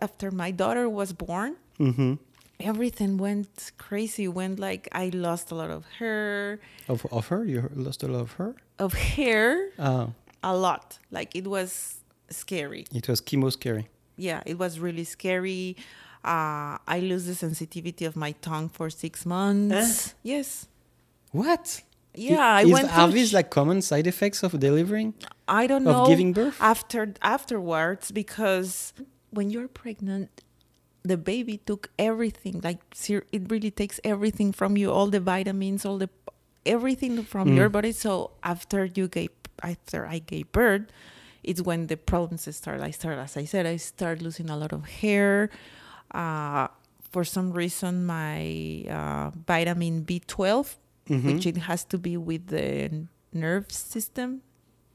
after my daughter was born, Mm-hmm. everything went crazy. Went like I lost a lot of hair, Of, of her? You lost a lot of her? of hair, Oh, a lot. Like it was scary. it was chemo scary. Yeah, it was really scary. Uh, I lose the sensitivity of my tongue for six months. Yes. What? Yeah, I Is, went. Are these like common side effects of delivering? I don't of know giving birth? after afterwards because when you're pregnant, the baby took everything. Like it really takes everything from you, all the vitamins, all the everything from Mm. your body. So after you gave after I gave birth, it's when the problems start. I start, as I said, I start losing a lot of hair. Uh, for some reason, my uh, vitamin B12 Mhm. which it has to be with the nerve system,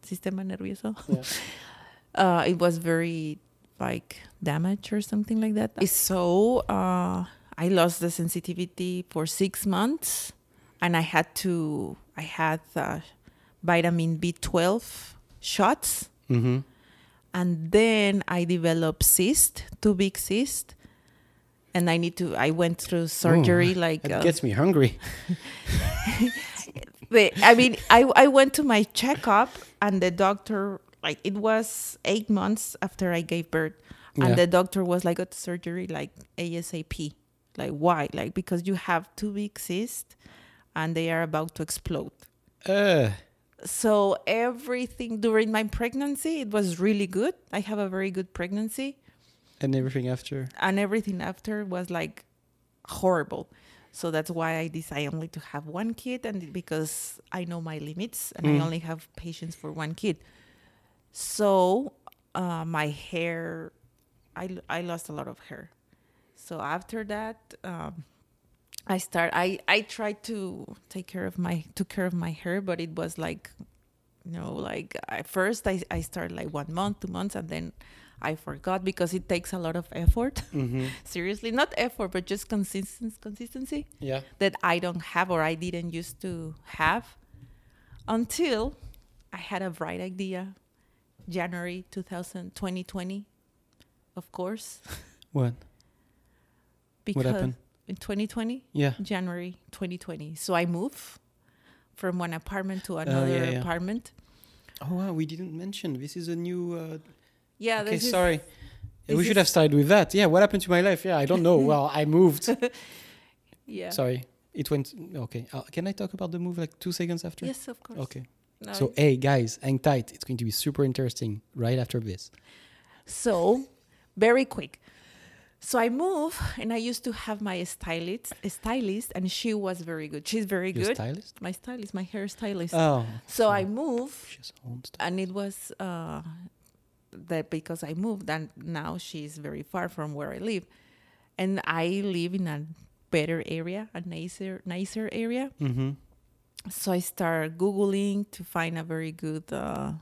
sistema nervioso. Yeah. Uh, it was very like damage or something like that. So uh, I lost the sensitivity for six months, and I had to. I had uh, vitamin B12 shots, Mm-hmm. and then I developed cyst, two big cyst. And I need to. I went through surgery. like It uh, gets me hungry. the, I mean, I I went to my checkup and the doctor like it was eight months after I gave birth, and Yeah. the doctor was like, "Got surgery like ASAP." Like why? Like because you have two big cysts, and they are about to explode. Uh, So everything during my pregnancy, it was really good. I have a very good pregnancy, and everything after. and everything after was like horrible. So that's why I decide only to have one kid, and because I know my limits, and I Mm. only have patience for one kid. So uh, my hair, I I lost a lot of hair. So after that, um, I start. I I tried to take care of my took care of my hair, but it was like, you know, like at first I I started like one month, two months, and then I forgot because it takes a lot of effort. Mm-hmm. Seriously, not effort, but just consistency consistency Yeah. that I don't have or I didn't used to have until I had a bright idea January 2000, 2020, of course, What? because happened? in 2020, Yeah. January 2020. So I moved from one apartment to Oh, another yeah, yeah. apartment. Oh wow, we didn't mention this is a new. Uh, Yeah, okay, is- sorry. this we should have started with that. Yeah, what happened to my life? Yeah, I don't know. well, I moved. yeah. Sorry, it went. Okay, uh, can I talk about the move like two seconds after? Yes, of course. Okay. No, So, hey guys, hang tight. It's going to be super interesting right after this. So, very quick. So I move, and I used to have my stylist, a stylist, and she was very good. She's very Your good. stylist? My stylist, my hairstylist. Oh. so I move, She's own stuff. and it was uh, that because I moved, and now she's very far from where I live, and I live in a better area, a nicer, nicer area. Mm-hmm. So I start googling to find a very good, uh,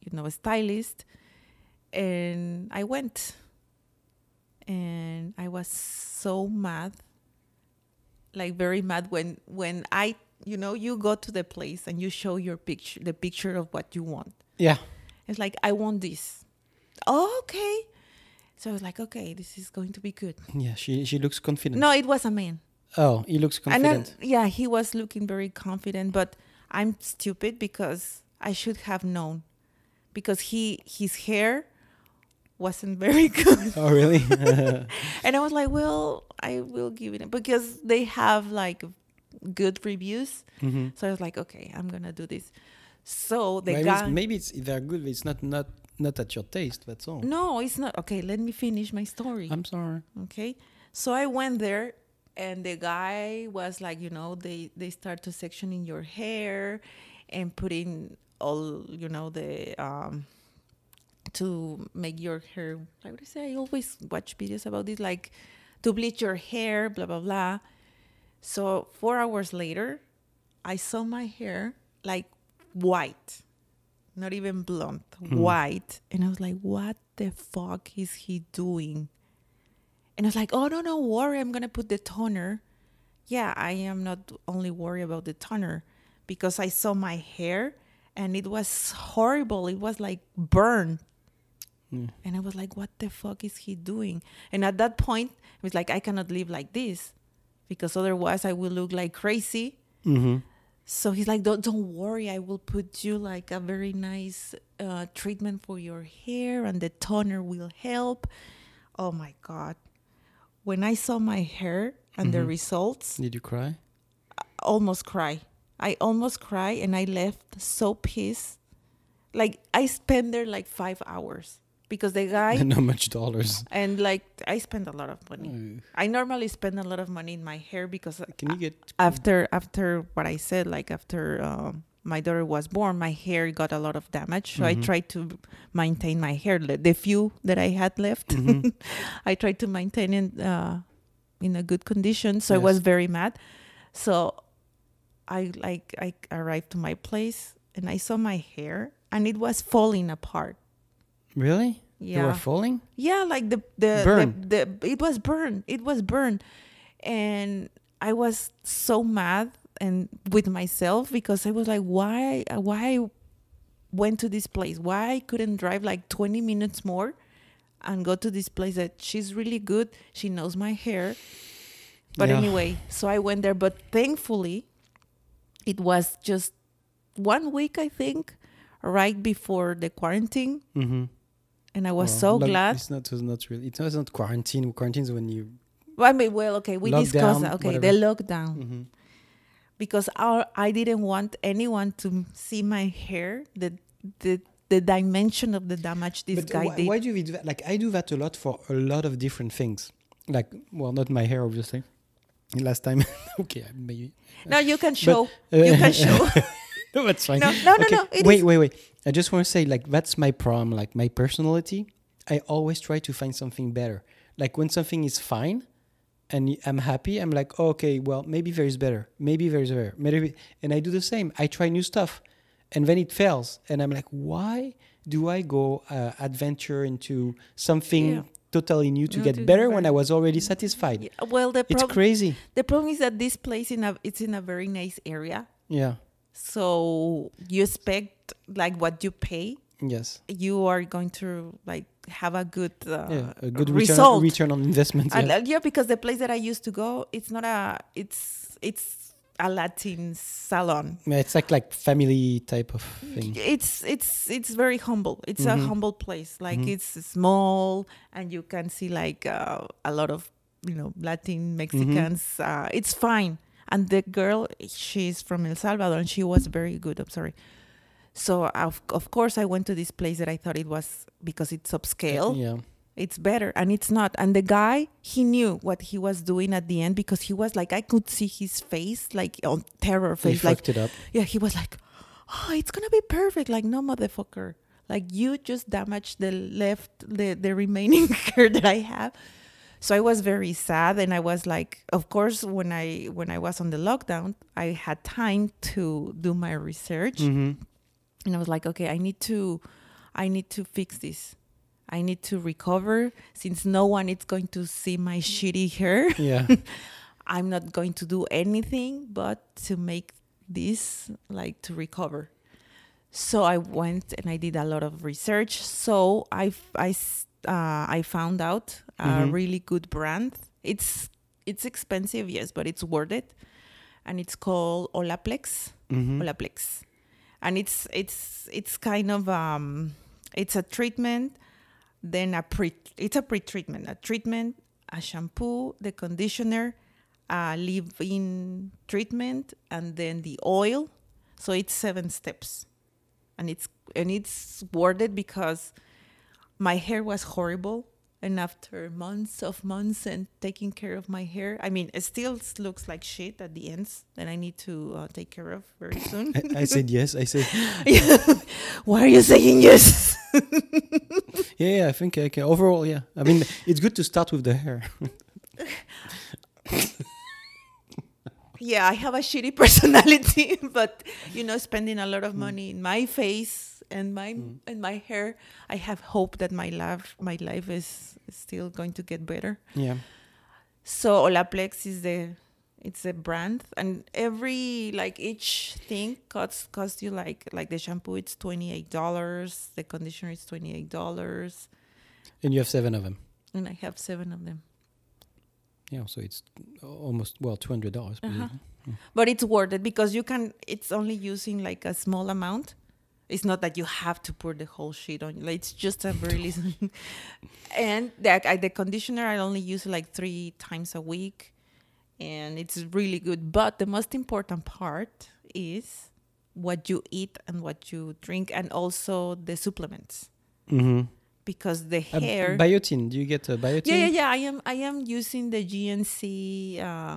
you know, stylist, and I went, and I was so mad, like very mad when when I, you know, you go to the place and you show your picture, the picture of what you want. Yeah. It's like I want this. Oh, okay. So I was like, okay, this is going to be good. Yeah. She she looks confident. No, it was a man. Oh, he looks confident. yeah, he was looking very confident, but I'm stupid because I should have known because he his hair wasn't very good. oh, really? and I was like, well, I will give it because they have like good reviews. mm-hmm. So I was like, okay, I'm gonna do this. So the maybe, guy, it's, maybe it's they're good. But it's not not not at your taste. That's all. no, it's not okay. Let me finish my story. I'm sorry. Okay. So I went there and the guy was like, you know, they they start to sectioning your hair and putting all, you know, the um to make your hair like what I say, I always watch videos about this, like to bleach your hair, blah blah blah. So four hours later, I saw my hair like white, not even blonde, white, and I was like, "What the fuck is he doing?" And I was like, "Oh no, no worry, I'm gonna put the toner." Yeah, I am not only worried about the toner because I saw my hair and it was horrible. It was like burned. Mm. And I was like, what the fuck is he doing? And at that point, I was like, I cannot live like this because otherwise I will look like crazy. Mm-hmm. So he's like, don't, don't worry, I will put you like a very nice uh, treatment for your hair and the toner will help. Oh my God. When I saw my hair and the Mhm. results, Did you cry? I almost cry. I almost cry and I left so pissed. Like I spent there like five hours because the guy Not much dollars. and like I spend a lot of money. I normally spend a lot of money in my hair because Can you get after after what I said, like after um, my daughter was born, my hair got a lot of damage. So I Mhm. tried to maintain my hair, the few that I had left. Mhm. I tried to maintain it uh, in a good condition. So I was very mad. So I like I arrived to my place and I saw my hair and it was falling apart. really? They were Yeah. falling? Yeah, like the the, Burn. the the it was burned. It was burned. And I was so mad and with myself because I was like why why I went to this place? Why I couldn't drive like 20 minutes more and go to this place that she's really good. She knows my hair. But Yeah. anyway, so I went there but thankfully it was just one week I think right before the quarantine Mm-hmm. and I was so glad It's not, it's not really. It's not, it's not quarantine. Quarantine is when you. Well, I mean, well, okay, we discussed that. Okay, the lockdown Mm-hmm. Because our I didn't want anyone to see my hair, the the the dimension of the damage this but guy why, did. why do you do that? Like I do that a lot for a lot of different things. Like, well, not my hair, obviously. Last time, okay, maybe. no, you can show. uh, you can show. no, that's fine. no, no, no, okay, no. It wait, is- wait, wait. I just want to say, like, that's my problem. Like, my personality, I always try to find something better. Like, when something is fine and I'm happy, I'm like, oh, okay, well, maybe there is better. Maybe there is better. Maybe, and I do the same. I try new stuff and then it fails. And I'm like, why do I go uh, adventure into something Yeah. totally new to No, get to better when. I was already satisfied? Yeah, well, the It's crazy. the problem is that this place in a it's in a very nice area, Yeah. so you expect like what you pay, Yes. you are going to like have a good uh, yeah. A good return, result. return on investment. And, Yeah. uh, yeah, because the place that I used to go, it's not a, it's it's a Latin salon. Yeah, it's like like family type of thing. It's it's it's very humble. It's a Mhm. humble place. Like Mhm. it's small, and you can see like uh, a lot of you know Latin Mexicans. Uh, it's fine. And the girl, she's from El Salvador, and she was very good. I'm sorry. So of of course I went to this place that I thought it was because it's upscale Yeah. it's better and it's not and the guy he knew what he was doing at the end because he was like i could see his face like on terror face like fucked it up. yeah he was like oh it's gonna be perfect like no motherfucker like you just damaged the left the the remaining hair that i have so i was very sad and i was like of course when i when i was on the lockdown i had time to do my research Mm-hmm. And I was like, okay, I need to, I need to fix this. I need to recover since no one is going to see my shitty hair. Yeah. I'm not going to do anything but to make this like to recover. So I went and I did a lot of research. So I I uh, I found out a Mhm. really good brand. It's it's expensive, yes, but it's worth it. And it's called Olaplex. mm-hmm. Olaplex, and it's it's it's kind of um it's a treatment, then a pre it's a pre-treatment, a treatment, a shampoo, the conditioner, a leave-in treatment, and then the oil. So it's seven steps, and it's and it's worth it because my hair was horrible. And after months of months and taking care of my hair, I mean, it still looks like shit at the ends that I need to uh, take care of very soon. I, I said yes. I said Why are you saying yes? yeah. yeah I think I can. Overall, yeah. I mean, it's good to start with the hair. yeah, I have a shitty personality, but you know, spending a lot of money in my face and my Mm. and my hair, I have hope that my life my life is still going to get better. Yeah. So Olaplex is the it's a brand and every like each thing costs costs you like like the shampoo it's twenty eight dollars, the conditioner is twenty eight dollars. And you have seven of them. and I have seven of them. Yeah, so it's almost well two hundred dollars. Uh-huh. But it's worth it because you can. It's only using like a small amount. It's not that you have to pour the whole shit on. Like it's just a very little. and the the conditioner I only use like three times a week, and it's really good. But the most important part is what you eat and what you drink, and also the supplements Mm-hmm. Because the Uh, hair. biotin. Do you get a biotin? Yeah, yeah, yeah. I am I am using the GNC uh,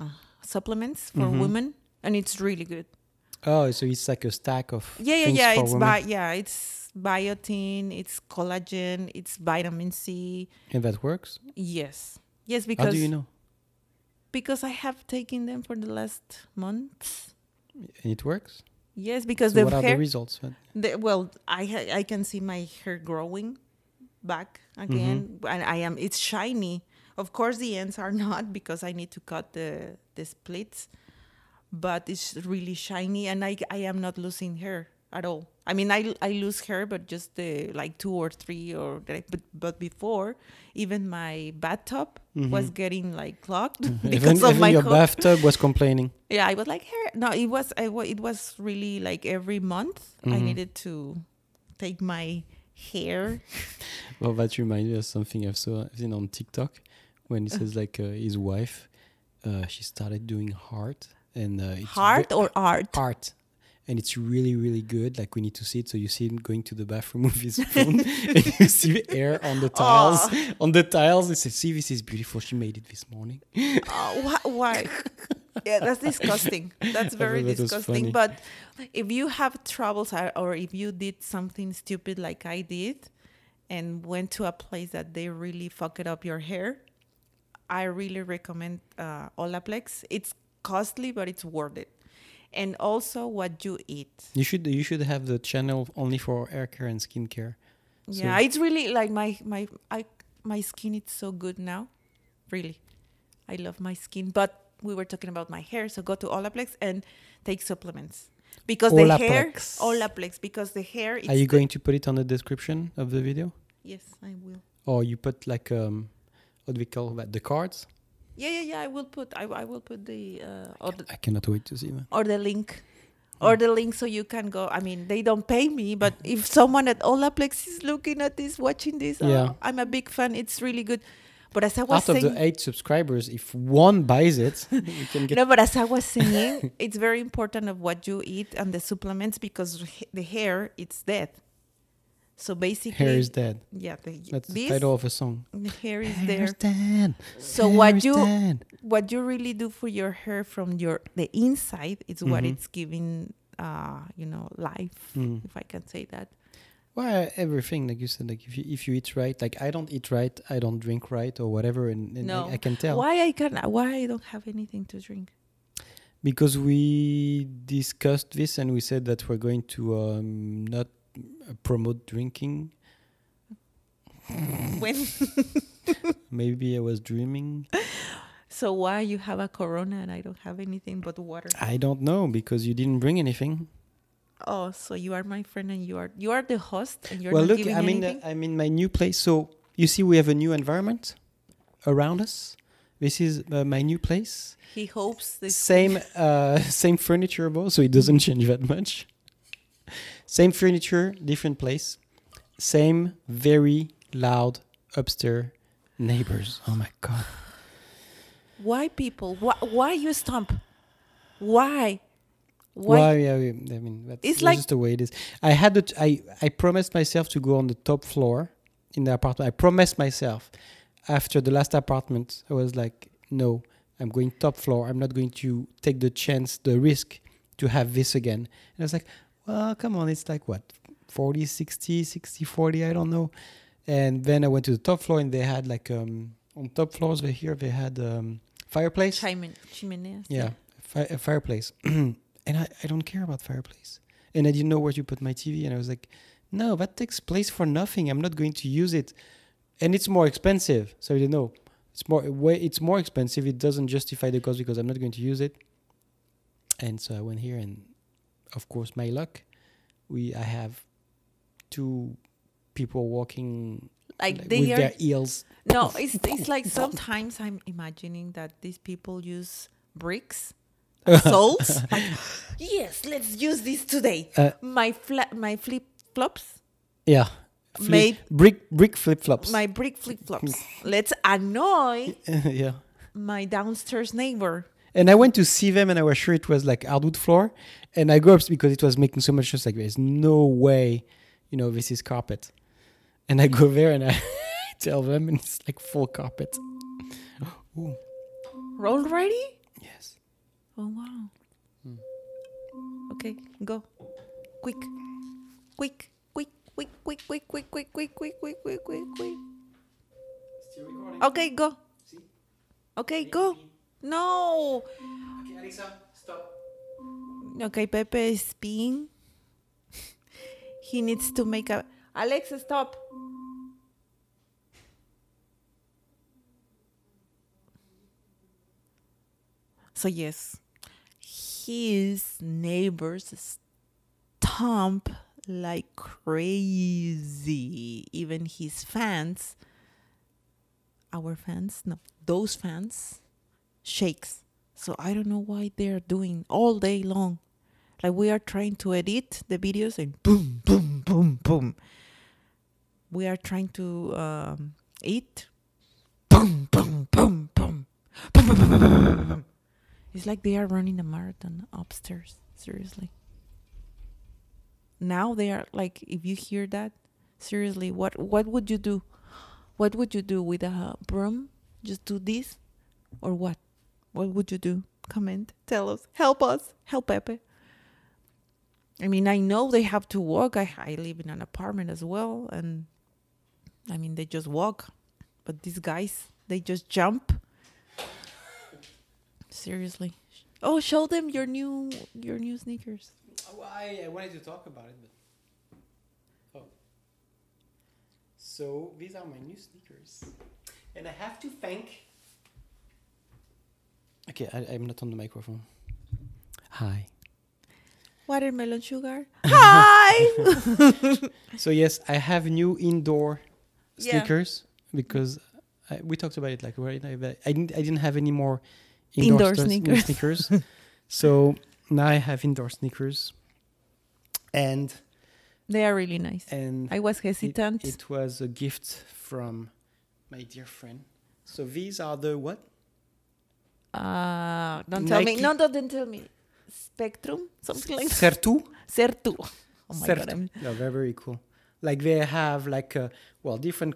supplements for Mhm. women, and it's really good. Oh, so it's like a stack of Yeah, yeah, yeah. It's women, bi- yeah, it's biotin, it's collagen, it's vitamin C. and that works. Yes, yes, Because How do you know? because I have taken them for the last months. And it works. Yes, because So the what are hair. the results? The, well, I ha- I can see my hair growing back again, Mm-hmm. and I am it's shiny. Of course, the ends are not because I need to cut the the splits, but it's really shiny, and I I am not losing hair at all. I mean, I I lose hair, but just the like two or three or but but before, even my bathtub was getting like clogged Mm-hmm. even because of even my your coat. bathtub was complaining. Yeah, I was like hair. No, it was I, it was really like every month I Mhm. needed to take my hair. Well, that reminds me of something I've saw, seen on TikTok when he says like uh, his wife, uh, she started doing heart and uh, it's Heart or art? art, and it's really really good. Like we need to see it. So you see him going to the bathroom with his phone, and you see the air on the tiles. On the tiles, he says, "See, this is beautiful. She made it this morning." Uh, why? why? Yeah, that's disgusting. That's very that disgusting. But if you have troubles or- if you did something stupid like I did and went to a place that they really fuck it up your hair, I really recommend uh, Olaplex. It's costly, but it's worth it. And also what you eat. You should you should have the channel only for hair care and skincare. So- Yeah, it's really like my my I my skin is so good now. Really. I love my skin, but we were talking about my hair, so go to Olaplex and take supplements. Because the hair Olaplex. Olaplex because the hair Are you going to put it on the description of the video, Yes, I will. or you put like um, what do we call that? The cards. Yeah, yeah, yeah, I will put I, I will put the uh or the, I cannot wait to see that. or the link. Or the link so you can go. I mean, they don't pay me, but if someone at Olaplex is looking at this, watching this, oh, Yeah. I'm a big fan. It's really good. But as I was Out of saying, the eight subscribers, if one buys it, you can get. no, but as I was saying, it's very important of what you eat and the supplements because the hair it's dead. So basically, Hair is dead. yeah, the, That's the title of a song. the hair is Hair dead. So Hair what you dead. what you really do for your hair from your the inside is what Mhm. it's giving, uh, you know, life, Mm. if I can say that. Well, everything like you said, like if you if you eat right, like I don't eat right, I don't drink right, or whatever, and, and No. I, I can tell Why I can why I don't have anything to drink? because we discussed this and we said that we're going to um, not promote drinking. when Maybe I was dreaming. so why you have a Corona and I don't have anything but water? I don't know because you didn't bring anything. Oh, so you are my friend and you are you are the host and you're well, not look, giving I'm in anything. the, I'm in my new place, so you see we have a new environment around us. This is uh, my new place. he hopes this Same uh, same furniture, though, so it doesn't change that much. Same furniture, different place. Same very loud upstairs neighbors. Oh my god! Why people? Why, why you stomp? Why? Why? yeah, I mean, that's, It's that's like- just the way it is. I had the t- I I promised myself to go on the top floor in the apartment. I promised myself after the last apartment. I was like, no, I'm going top floor. I'm not going to take the chance, the risk to have this again. And I was like, well, come on, it's like what 40, 60, 60, 40, I don't know. And then I went to the top floor and they had like um on top floors over here they had um fireplace. Chimen- chimeneas. Yeah, fi- a fireplace. and I, I don't care about fireplace. And I didn't know where to put my TV. And I was like, no, that takes place for nothing. I'm not going to use it. And it's more expensive. So I didn't know. It's more way. It's more expensive. It doesn't justify the cost because I'm not going to use it. And so I went here, and of course, my luck, we I have two people walking Like, Like, they with are their heels. no. It's it's like sometimes I'm imagining that these people use bricks, soles. like, yes, let's use this today. Uh, my fla- my flip flops, Yeah. Flip, Made- brick brick flip flops. my brick flip flops. let's annoy yeah. my downstairs neighbor. And I went to see them, and I was sure it was like hardwood floor. And I go up because it was making so much noise. Like, there's no way, you know, this is carpet. And I go there and I tell them, and it's like full carpet. Ooh, ready? yes. Oh wow. Okay, go. Quick. Quick. Quick. Quick. Quick. Quick. Quick. Quick. Quick. Quick. Quick. Quick. Quick. Quick. Still recording. Okay, go. Okay, go. No. Okay, Alexa, stop. Okay, Pepe is peeing. he needs to make a. Alexa, stop. So yes, his neighbors stomp like crazy. Even his fans, our fans, no, those fans, shakes. So I don't know why they're doing all day long. Like we are trying to edit the videos and boom, boom, boom, boom. We are trying to um, eat. Boom, boom, boom, boom. Boom, boom, boom, boom, boom, boom, boom. It's like they are running a marathon upstairs. Seriously. Now they are like, if you hear that, seriously, what what would you do? What would you do with a broom? Just do this, or what? What would you do? Comment, tell us, help us, help Pepe. I mean, I know they have to walk. I, I live in an apartment as well, and I mean, they just walk. But these guys, they just jump. Seriously. Oh, show them your new your new sneakers. Oh, I, I wanted to talk about it, but. Oh. So, these are my new sneakers. And I have to thank. Okay, I, I'm not on the microphone. Hi. Watermelon sugar. Hi. So, yes, I have new indoor Yeah. sneakers because I, we talked about it like right now. but I didn't, I didn't have any more indoor, Indoor sneakers. sneakers. so, now I have indoor sneakers. And they are really nice. and I was hesitant. it was a gift from my dear friend. So these are the what? uh, don't tell me. Nike- No, don't, don't tell me. Spectrum, something like. Certu. Certu. Oh my god. Certu. I'm, Yeah, very very cool. Like they have like uh, well different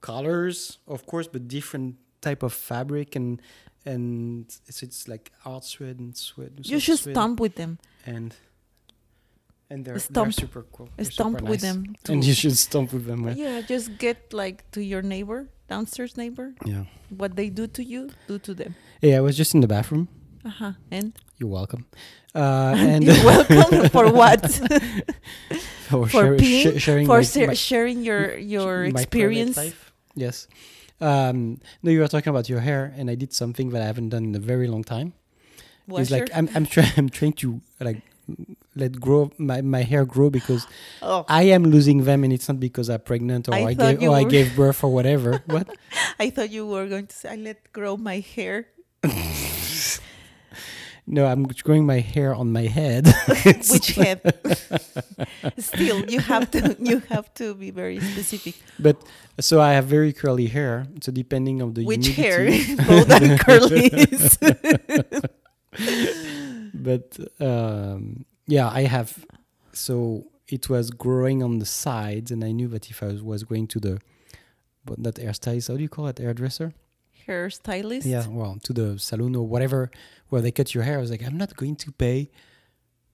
colors, of course, but different type of fabric and and it's, it's like art suede and suede. you should stomp with them. and and they're, they're Stomp. super cool. They're Stomp super with nice. them. And you should stomp with them. Yeah. yeah, just get like to your neighbor, downstairs neighbor. yeah. What they do to you, do to them. Yeah, I was just in the bathroom. Uh huh. And You're welcome. Uh, and you're welcome for what? for, for peeing? sh- sharing for my- my- sharing your your my experience. Yes. Um, no, you were talking about your hair, and I did something that I haven't done in a very long time. Was it's like I'm I'm trying I'm trying to like let grow my, my hair grow because oh, I am losing them, and it's not because I'm pregnant or I I, gave or I gave birth or whatever. what? I thought you were going to say I let grow my hair. No, I'm growing my hair on my head. Which head? Still, you have to you have to be very specific. but so I have very curly hair. So depending on the Which humidity, hair? Both and curlies. but um, yeah, I have. So it was growing on the sides, and I knew that if I was, was going to the, but not hairstylist, how do you call it, hairdresser? Hairstylist. Yeah, well, to the salon or whatever where they cut your hair. I was like, I'm not going to pay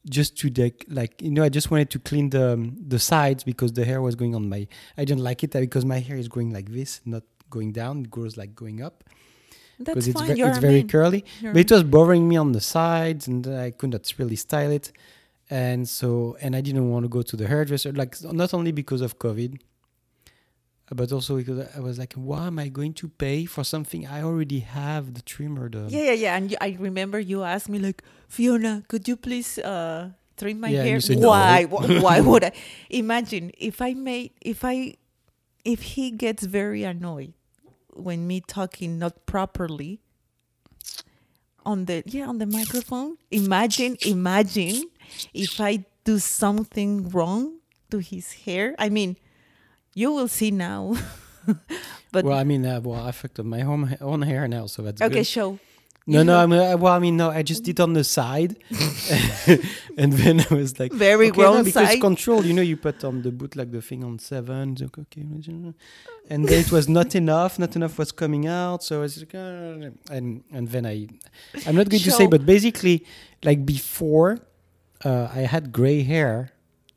just to the like you know I just wanted to clean the um, the sides because the hair was going on my I didn't like it because my hair is growing like this not going down it grows like going up That's because it's fine. ve- it's very man. curly You're but it was bothering me on the sides and I could not really style it and so and I didn't want to go to the hairdresser like not only because of COVID but also because I was like why am I going to pay for something I already have the trimmer the Yeah, yeah, yeah. And you, I remember you asked me like, Fiona, could you please uh, trim my Yeah, hair? said no. why? Wh- Why would I? Imagine if I made if I if he gets very annoyed when me talking not properly on the yeah on the microphone imagine imagine if i do something wrong to his hair i mean you will see now but well, I mean, uh, well, I fucked up my own own hair now, so that's okay good. show No, no, I'm, uh, well, I mean, no, I just did on the side, and then I was like, Very okay, no, because side. control, you know, you put on the boot like the thing on seven, like, okay, and then it was not enough, not enough was coming out, so I was like, uh, and and then I, I'm not going to say, but basically, like before, uh, I had gray hair.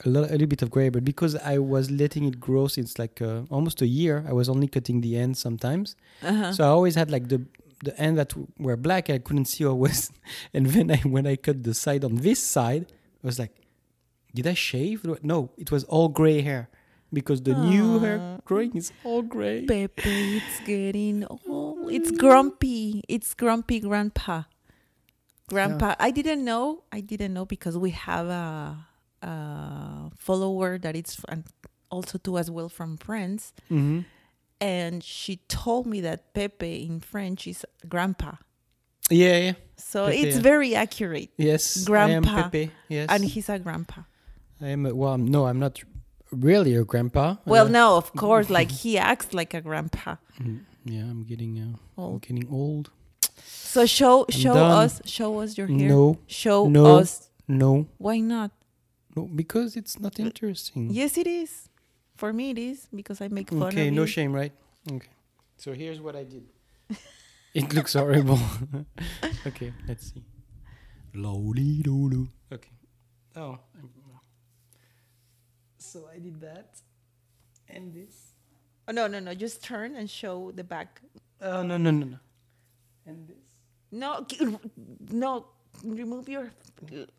A, lo- a little bit of gray, but because I was letting it grow since like uh, almost a year, I was only cutting the ends sometimes. uh-huh. So I always had like the the end that w- were black. I couldn't see always, and then I when I cut the side on this side, I was like, did I shave? No, it was all gray hair because the new hair growing is all gray. Pepe, it's getting old. It's grumpy. It's grumpy grandpa. Grandpa. I didn't know. I didn't know because we have a, a follower that it's and also too as well from France, hmm and she told me that Pepe in French is grandpa. Yeah, yeah, So Pepe, it's yeah. very accurate. yes. I Grandpa. am Pepe. Yes, And he's a grandpa. I am. A, well, no, I'm not really a grandpa. Well, Uh, no, of course, like he acts like a grandpa. mm, Yeah, I'm getting. Uh, I'm Old. getting old. So show I'm show done. us show us your hair. No, Show No. us. no, Why not? No, because it's not interesting. Yes, it is. For me, it is because I make fun Okay, of no you. shame, right? Okay. So here's what I did. it looks horrible. okay, let's see. Lowly doo Okay. Oh. So I did that. And this. Oh, no, no, no. Just turn and show the back. Oh, no, no, no, no. And this. No, no. Remove your What?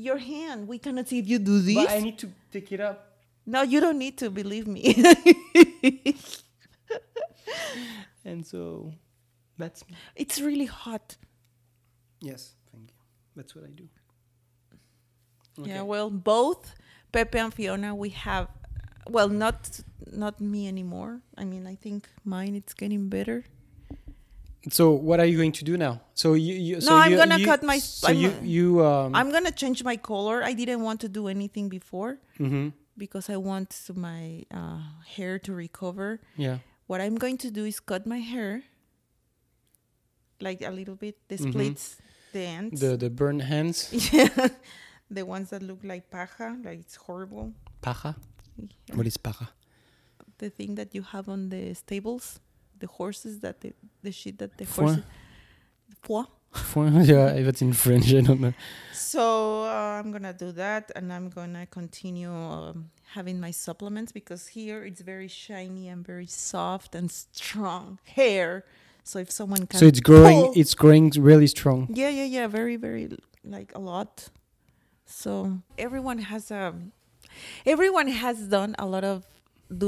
Your hand. We cannot see if you do this. But I need to take it up. no, you don't need to believe me. And so that's me. it's really hot. Yes, thank you. That's what I do. Yeah. Well, both Pepe and Fiona, we have. Well, not not me anymore. I mean, I think mine it's getting better. So what are you going to do now? So you, you so No, I'm you- gonna you- cut my- So I'm- you you um. I'm gonna change my color. I didn't want to do anything before mhm, because I want my uh, hair to recover. Yeah. What I'm going to do is cut my hair, like a little bit, the Mhm. splits, the ends. The the burn hands. yeah, the ones that look like paja, like it's horrible. Paja. What is paja? The thing that you have on the stables, the horses that the the shit that the Foin. horses. Foie. yeah, if it's in French, I don't know. So uh, I'm gonna do that, and I'm gonna continue um, having my supplements because here it's very shiny and very soft and strong hair. So if someone can, So it's growing. pull- It's growing really strong. yeah, yeah, yeah, very, very like a lot. So everyone has a, everyone has done a lot of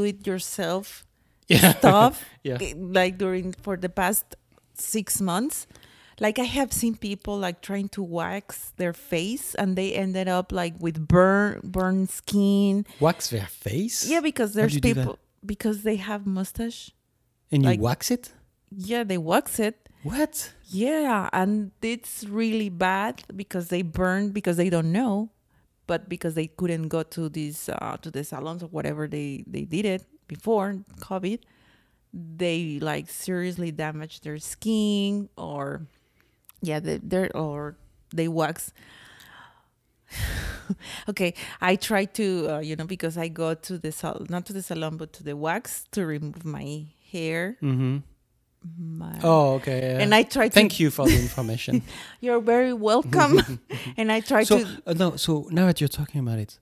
do-it-yourself Yeah. stuff Yeah. eh, like during for the past six months like i have seen people like trying to wax their face and they ended up like with burn burn skin Wax their face. yeah because there's do you do that? people because they have mustache And you like- wax it. yeah they wax it What? yeah and it's really bad because they burn because they don't know but because they couldn't go to these uh, to the salons or whatever they they did it before covid they like seriously damage their skin or yeah they, they're or they wax okay i try to uh, you know because i go to the sal- not to the salon but to the wax to remove my hair Mm-hmm. my Oh, okay. yeah. and i try to Thank you for the information. You're very welcome. and I try so to. uh, no, so now that you're talking about it,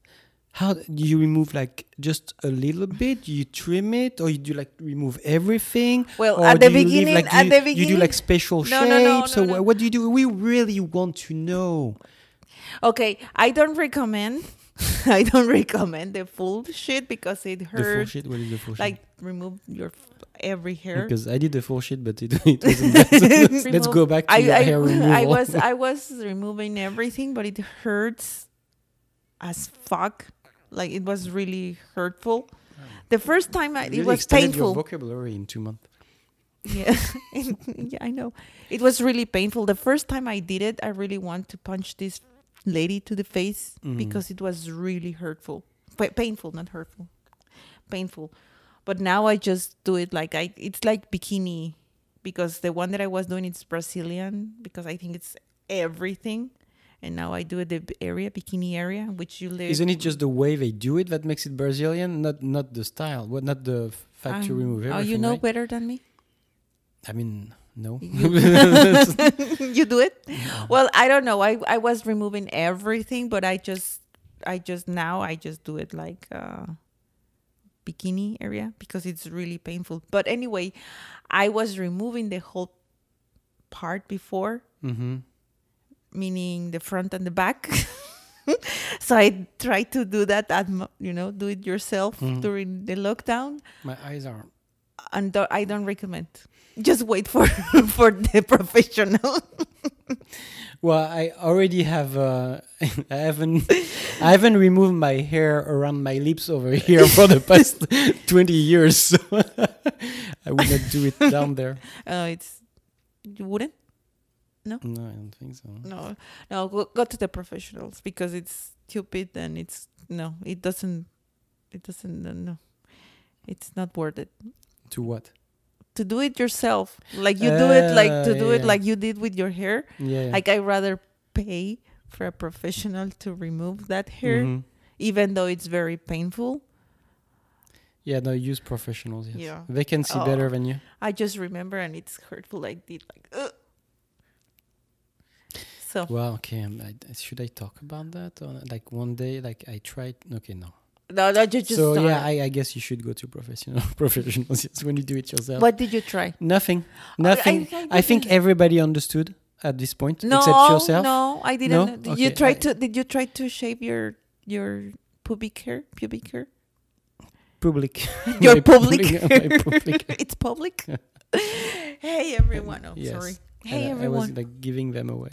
how do you remove like just a little bit? You trim it, or you do like remove everything? Well, at the you leave, beginning, like, at you, the you beginning. do like special No, no, no, shapes. so no, no. what do you do? We really want to know. okay, I don't recommend. I don't recommend the full shit because it hurts The full shit. What is the full Like remove your every hair. Because I did the full shit, but it, it wasn't. That. So let's, let's go back to I, your I, hair removal. I was I was removing everything, but it hurts as fuck. Like it was really hurtful. The first time I, Really it was painful. Your vocabulary in two months. Yeah. yeah, I know. It was really painful. The first time I did it, I really want to punch this lady to the face Mhm. because it was really hurtful. Pa- painful, not hurtful. Painful. But now I just do it like I it's like bikini because the one that I was doing it's Brazilian because I think it's everything. And now I do it the area, bikini area, which you live. Isn't it just the way they do it that makes it Brazilian? Not not the style. What? Not the f- fact to Um, remove everything. Oh, you know right? better than me. I mean, no. you do it well i don't know i i was removing everything but i just i just now i just do it like uh bikini area because it's really painful but anyway i was removing the whole part before mm-hmm. Meaning the front and the back so i try to do that at you know do it yourself Mhm. during the lockdown My eyes are. and do- i don't recommend just wait for for the professional Well, I already have. Uh, I haven't. I haven't removed my hair around my lips over here for the past twenty years, so I would not do it down there. uh it's you wouldn't No, No, I don't think so. no no go, go to the professionals because it's stupid and it's no it doesn't it doesn't no, no it's not worth it To what? to do it yourself like you do it like to Ah, do it like you did with your hair Yeah. yeah. like i rather pay for a professional to remove that hair Mhm. even though it's very painful Yeah, no, use professionals. Yes. Yeah. They can see Oh. better than you. i just remember and it's hurtful i did like Ugh. So Well, okay. um, I, should I talk about that? Or like one day, like I tried. Okay, no. no, no ju- just so yeah, I, I guess you should go to professional professionals when you do it yourself. what did you try Nothing. Nothing. I- I, I think everybody understood at this point, No, except yourself. no, I didn't. No? Did you try to? Did you try to shave your your pubic hair? Pubic hair? Public. Your public public- hair? public. it's public. hey everyone! Oh, Yes. sorry. And Hey I- I was like giving them away.